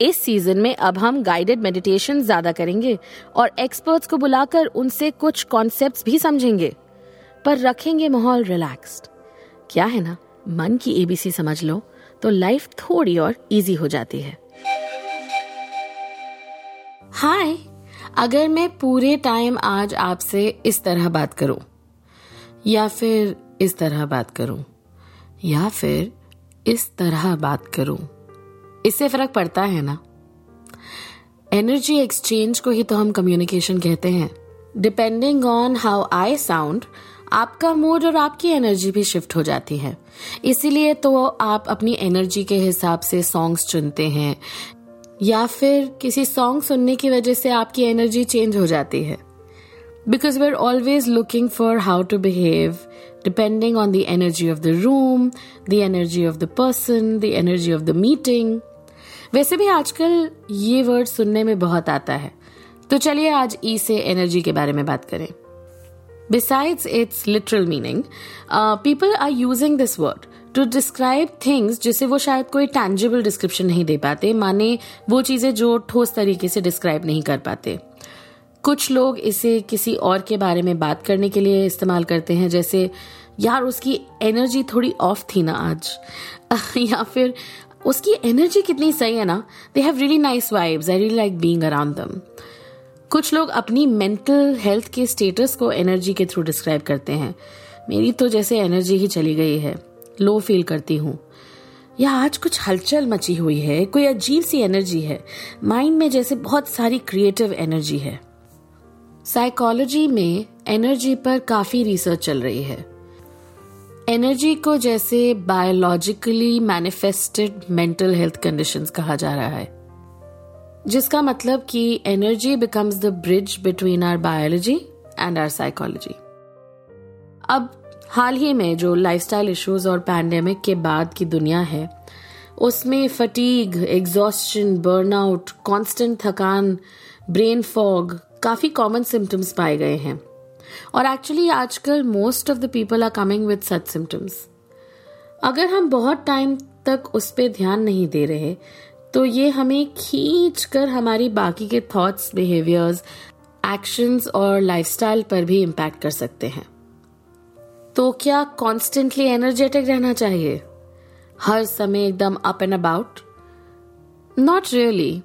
इस सीज़न में अब हम गाइडेड मेडिटेशन ज़्यादा करेंगे और एक्सपर्ट्स को बुलाकर उनसे कुछ कॉन्सेप्ट्स भी समझेंगे। पर रखेंगे माहौल रिलैक्स्ड क्या है ना? मन की एबीसी समझ लो तो लाइफ थोड़ी और इजी हो जाती है। हाय अगर मैं पूरे टाइम आज आपसे इस तरह बात करूँ, या फिर इस तरह बात करूँ, या फिर इस तरह बात करूँ इससे फ़र्क पड़ता है ना? एनर्जी एक्सचेंज को ही तो हम कम्युनिकेशन कहते हैं। Depending on how I sound आपका मूड और आपकी एनर्जी भी शिफ्ट हो जाती है। इसीलिए तो आप अपनी एनर्जी के हिसाब से सॉन्ग्स चुनते हैं। या फिर किसी सॉन्ग सुनने की वजह से आपकी एनर्जी चेंज हो जाती है। Because we are always looking for how to behave depending on the energy of the room the energy of the person the energy of the meeting वैसे भी आजकल ये वर्ड सुनने में बहुत आता है। तो चलिए आज ई से एनर्जी के बारे में बात करें। Its literal meaning, uh, people are using this word to describe things जिसे वो शायद कोई टैंजिबल डिस्क्रिप्शन नहीं दे पाते माने वो चीज़ें जो ठोस तरीके से डिस्क्राइब नहीं कर पाते। कुछ लोग इसे किसी और के बारे में बात करने के लिए इस्तेमाल करते हैं जैसे यार उसकी एनर्जी थोड़ी ऑफ़ थी ना आज। या फिर उसकी एनर्जी कितनी सही है ना? They have really nice vibes I really like being around them कुछ लोग अपनी मेंटल हेल्थ के स्टेटस को एनर्जी के थ्रू डिस्क्राइब करते हैं। मेरी तो जैसे एनर्जी ही चली गई है। लो फील करती हूँ। या आज कुछ हलचल मची हुई है। कोई अजीब सी एनर्जी है। माइंड में जैसे बहुत सारी क्रिएटिव एनर्जी है। साइकोलॉजी में एनर्जी पर काफ़ी रिसर्च चल रही है। एनर्जी को जैसे biologically manifested mental health conditions कहा जा रहा है। जिसका मतलब कि energy becomes the bridge between our biology and our psychology अब हाल ही में जो लाइफस्टाइल इश्यूज़ और पैंडेमिक के बाद की दुनिया है, उसमें फटीग एग्जॉस्शन बर्नआउट कांस्टेंट थकान ब्रेन फॉग काफ़ी कॉमन सिम्टम्स पाए गए हैं। और एक्चुअली आजकल most of the people are coming with such symptoms अगर हम बहुत टाइम तक उस पर ध्यान नहीं दे रहे तो ये हमें खींच कर हमारी बाकी के थॉट्स बिहेवियर्स एक्शंस और लाइफस्टाइल पर भी इम्पैक्ट कर सकते हैं। तो क्या कॉन्स्टेंटली एनर्जेटिक रहना चाहिए? हर समय एकदम up and about not really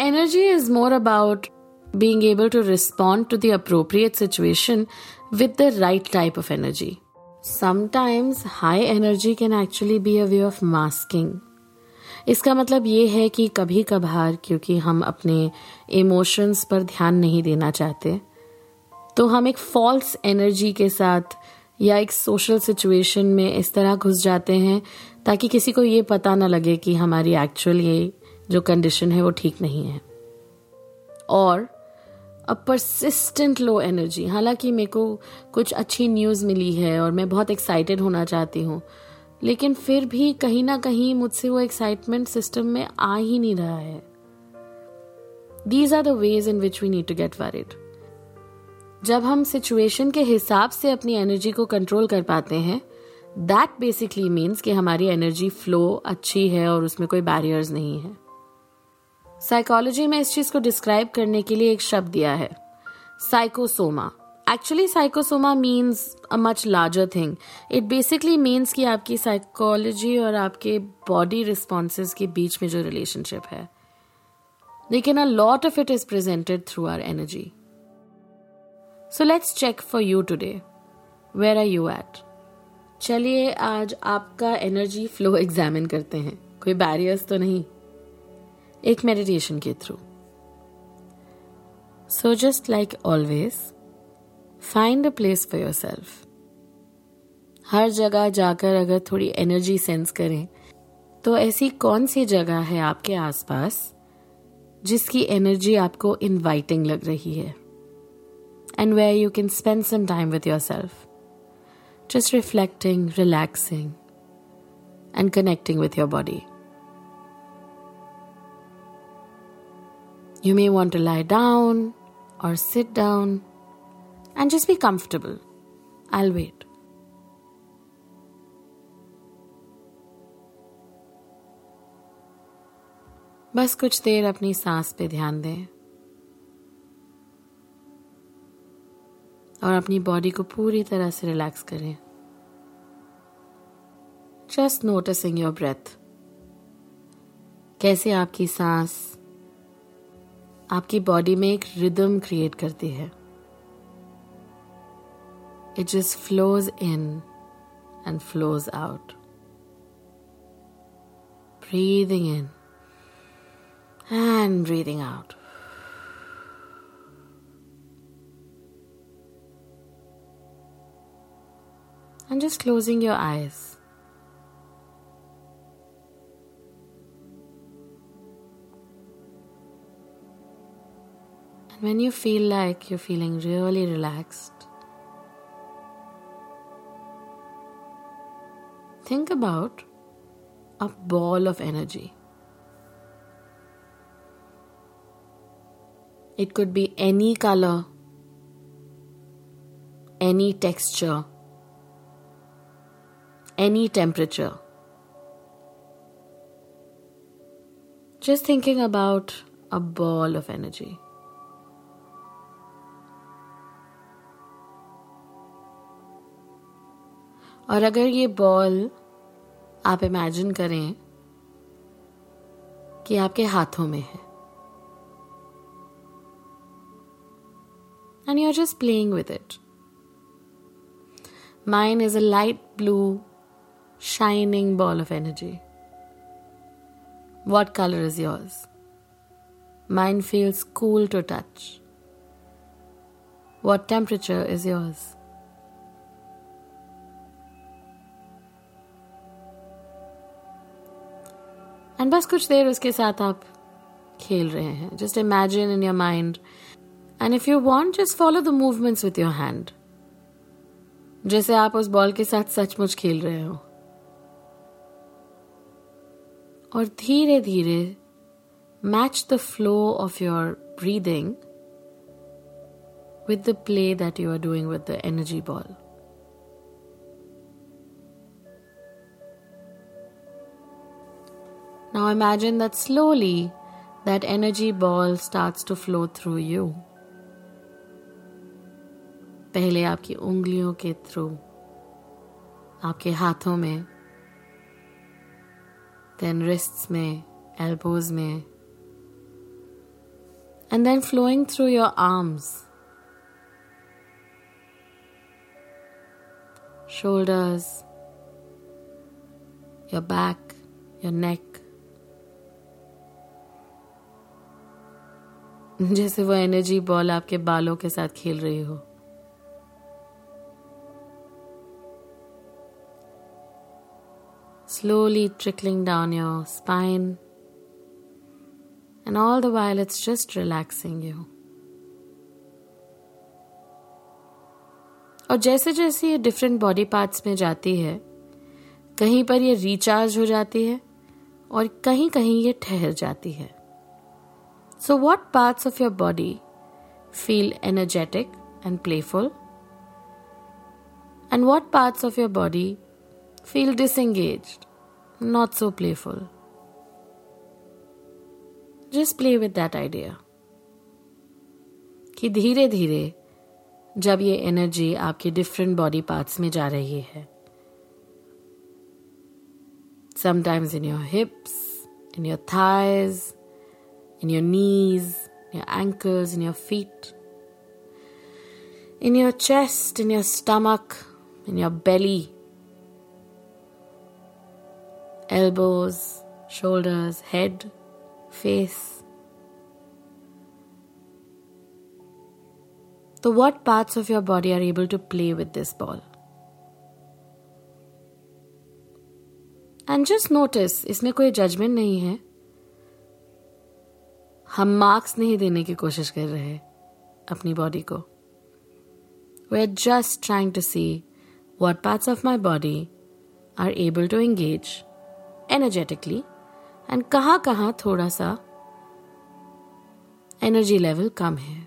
energy is more about being able to respond to the appropriate situation with the right type of energy. Sometimes high energy can actually be a way of masking इसका मतलब ये है कि कभी कभार क्योंकि हम अपने इमोशंस पर ध्यान नहीं देना चाहते तो हम एक फॉल्स एनर्जी के साथ या एक सोशल सिचुएशन में इस तरह घुस जाते हैं ताकि किसी को ये पता ना लगे कि हमारी एक्चुअल ये जो कंडीशन है वो ठीक नहीं है और अ परसिस्टेंट लो एनर्जी हालाँकि मेरे को कुछ अच्छी न्यूज़ मिली है और मैं बहुत एक्साइटेड होना चाहती हूँ। लेकिन फिर भी कहीं ना कहीं मुझसे वो एक्साइटमेंट सिस्टम में आ ही नहीं रहा है। These are the ways in which we need to get worried जब हम सिचुएशन के हिसाब से अपनी एनर्जी को कंट्रोल कर पाते हैं दैट बेसिकली मीन्स कि हमारी एनर्जी फ्लो अच्छी है और उसमें कोई बैरियर्स नहीं है। साइकोलॉजी में इस चीज़ को डिस्क्राइब करने के लिए एक शब्द दिया है। Psychosoma actually psychosoma means a much larger thing it basically means कि आपकी साइकोलॉजी और आपके बॉडी रिस्पॉन्सेज के बीच में जो रिलेशनशिप है। लेकिन a lot of it is presented through our energy so let's check for you today where are you at चलिए, आज आपका एनर्जी फ्लो एग्जामिन करते हैं। कोई बैरियर्स तो नहीं? एक मेडिटेशन के through so just like always find a place for yourself हर जगह जाकर अगर थोड़ी एनर्जी सेंस करें तो ऐसी कौन सी जगह है आपके आसपास जिसकी एनर्जी आपको इनवाइटिंग लग रही है? And where you can spend some time yourself just reflecting relaxing and connecting with your body. You may want to lie down or sit down and just be comfortable. I'll wait. बस कुछ देर अपनी सांस पे ध्यान दें और अपनी body को पूरी तरह से रिलैक्स करें जस्ट नोटिसिंग योर ब्रेथ कैसे आपकी सांस आपकी बॉडी में एक रिदम क्रिएट करती है it just flows in and flows out breathing in and breathing out. And just closing your eyes. When you feel like you're feeling really relaxed, think about a ball of energy. It could be any color, any texture, any temperature. Just thinking about a ball of energy. और अगर ये ball आप imagine करें कि आपके हाथों में है। And you are just playing with it mind is a light blue shining ball of energy what colour is yours mind feels cool to touch what temperature is yours and बस कुछ देर उसके साथ आप खेल रहे हैं। Just imagine in your mind and if you want just follow the movements with your hand जैसे आप उस बॉल के साथ सचमुच खेल रहे हो। और धीरे धीरे match the flow of your breathing with the play that you are doing with the energy ball. Now imagine that slowly that energy ball starts to flow through you. पहले आपकी उंगलियों के थ्रू आपके हाथों में देन रिस्ट्स में elbows में and then flowing through your arms shoulders, your back, your neck. जैसे वो एनर्जी बॉल आपके बालों के साथ खेल रही हो slowly trickling down your spine. And all the while, it's just relaxing you. और जैसे जैसे ये डिफरेंट बॉडी पार्ट्स में जाती है कहीं पर ये रिचार्ज हो जाती है और कहीं कहीं ये ठहर जाती है So what parts of your body feel energetic and playful and what parts of your body feel disengaged, not so playful. Just play with that idea. कि धीरे धीरे जब ये एनर्जी आपके डिफरेंट बॉडी पार्ट्स में जा रही है sometimes in your hips, in your thighs, in your knees, in your ankles, in your feet, in your chest, in your stomach, in your belly, elbows, shoulders, head, face. So, what parts of your body are able to play with this ball? And just notice इसमें कोई judgement नहीं है हम marks नहीं देने की कोशिश कर रहे हैं अपनी बॉडी को we're just trying to see what parts of my body are able to engage energetically and कहाँ कहाँ थोड़ा सा energy level कम है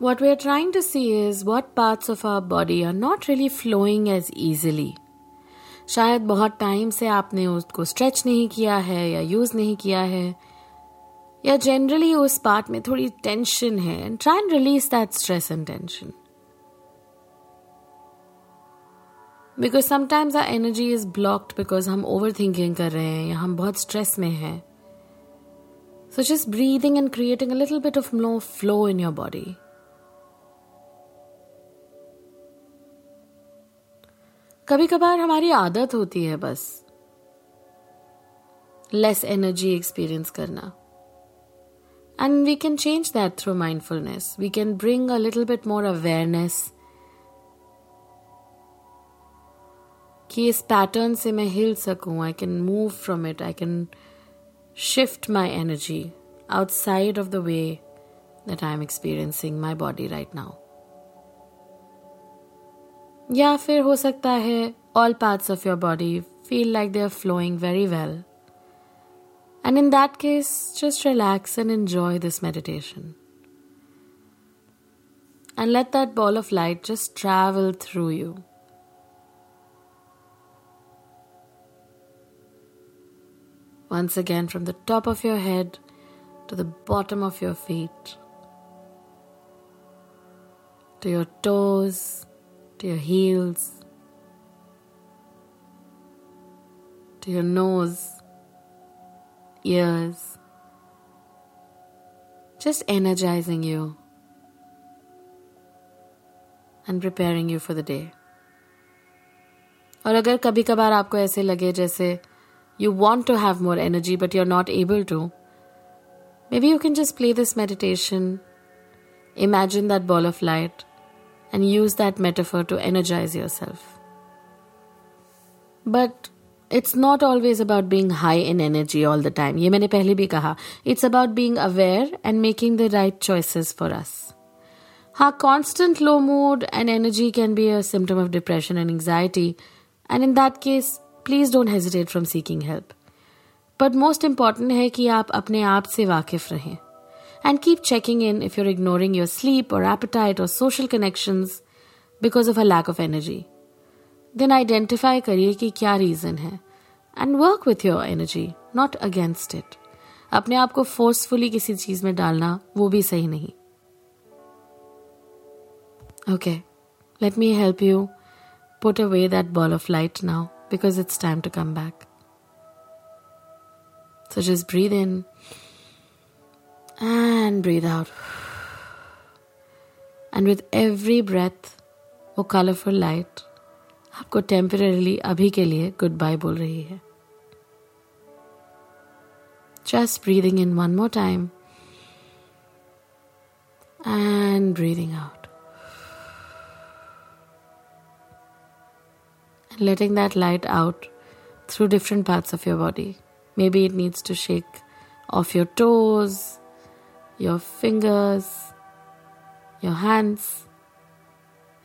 What we are trying to see is what parts of our body are not really flowing as easily. शायद बहुत time से आपने उसको स्ट्रेच नहीं किया है या यूज़ नहीं किया है। या जनरली उस पार्ट में थोड़ी टेंशन है। And try and release that stress and tension because sometimes our energy is blocked because हम ओवर थिंकिंग कर रहे हैं या हम बहुत स्ट्रेस में हैं। So just breathing and creating a little bit of no flow in your body कभी कभार हमारी आदत होती है बस। लेस एनर्जी एक्सपीरियंस करना। And we can change that through mindfulness we can bring a little bit more awareness कि इस पैटर्न से मैं हिल सकूँ I can move from it I can shift my energy outside of the way that I am experiencing my body right now या फिर हो सकता है all parts of your body feel like they are flowing very well And in that case, just relax and enjoy this meditation. And let that ball of light just travel through you. Once again, from the top of your head to the bottom of your feet, to your toes, to your heels, to your nose, ears, just energizing you and preparing you for the day. और अगर कभी कभार आपको ऐसे लगे जैसे you want to have more energy but you're not able to, maybe you can just play this meditation, imagine that ball of light, and use that metaphor to energize yourself. But it's not always about being high in energy all the time. ये मैंने पहले भी कहा. It's about being aware and making the right choices for us. हाँ, constant low mood and energy can be a symptom of depression and anxiety, and in that case, please don't hesitate from seeking help. But most important है कि आप अपने आप से वाकिफ रहें. And keep checking in if you're ignoring your sleep or appetite or social connections because of a lack of energy. Then identify करिए कि क्या रीजन है and work with your energy not against it अपने आप को forcefully किसी चीज में डालना वो भी सही नहीं okay let me help you put away that ball of light now because it's time to come back. So just breathe in and breathe out. And with every breath, वो कलरफुल लाइट आपको temporarily अभी के लिए good bye बोल रही है just breathing in one more time and breathing out and letting that light out through different parts of your body. Maybe it needs to shake off your toes, your fingers, your hands,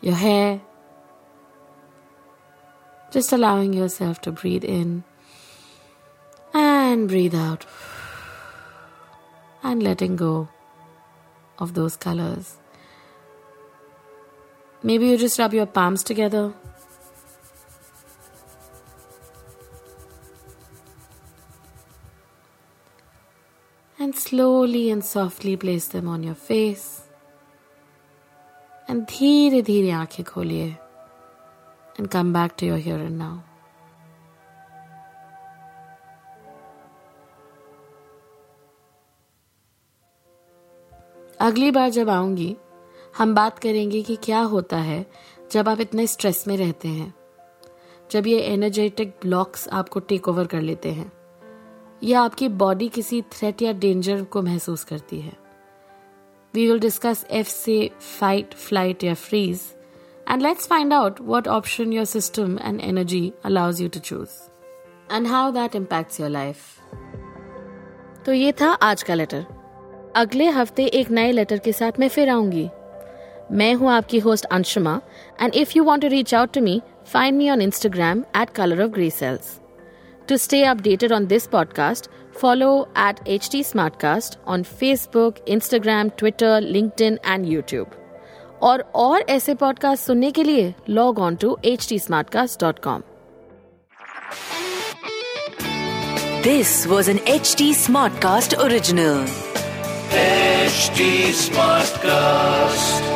your hair. Just allowing yourself to breathe in and breathe out. And letting go of those colors. Maybe you just rub your palms together and slowly and softly place them on your face. And धीरे धीरे आँखें खोलिए and come back to your here and now. अगली बार जब आऊँगी, हम बात करेंगे कि क्या होता है जब आप इतने स्ट्रेस में रहते हैं, जब ये एनर्जेटिक ब्लॉक्स आपको टेक ओवर कर लेते हैं या आपकी बॉडी किसी थ्रेट या डेंजर को महसूस करती है। वी विल डिस्कस एफ़ से फाइट फ़्लाइट या freeze and let's find out what option your system and energy allows you to choose and how that impacts your life तो ये था आज का लेटर अगले हफ़्ते एक नए लेटर के साथ मैं फिर आऊँगी। मैं हूँ आपकी host Anshuma and if you want to reach out to me find me on Instagram at Colour of Grey Cells To stay updated on this podcast follow at H T Smartcast on Facebook Instagram Twitter LinkedIn and YouTube और और ऐसे podcast सुनने के लिए log on to H T Smart Cast dot com This was an HT Smartcast original. HT Smartcast.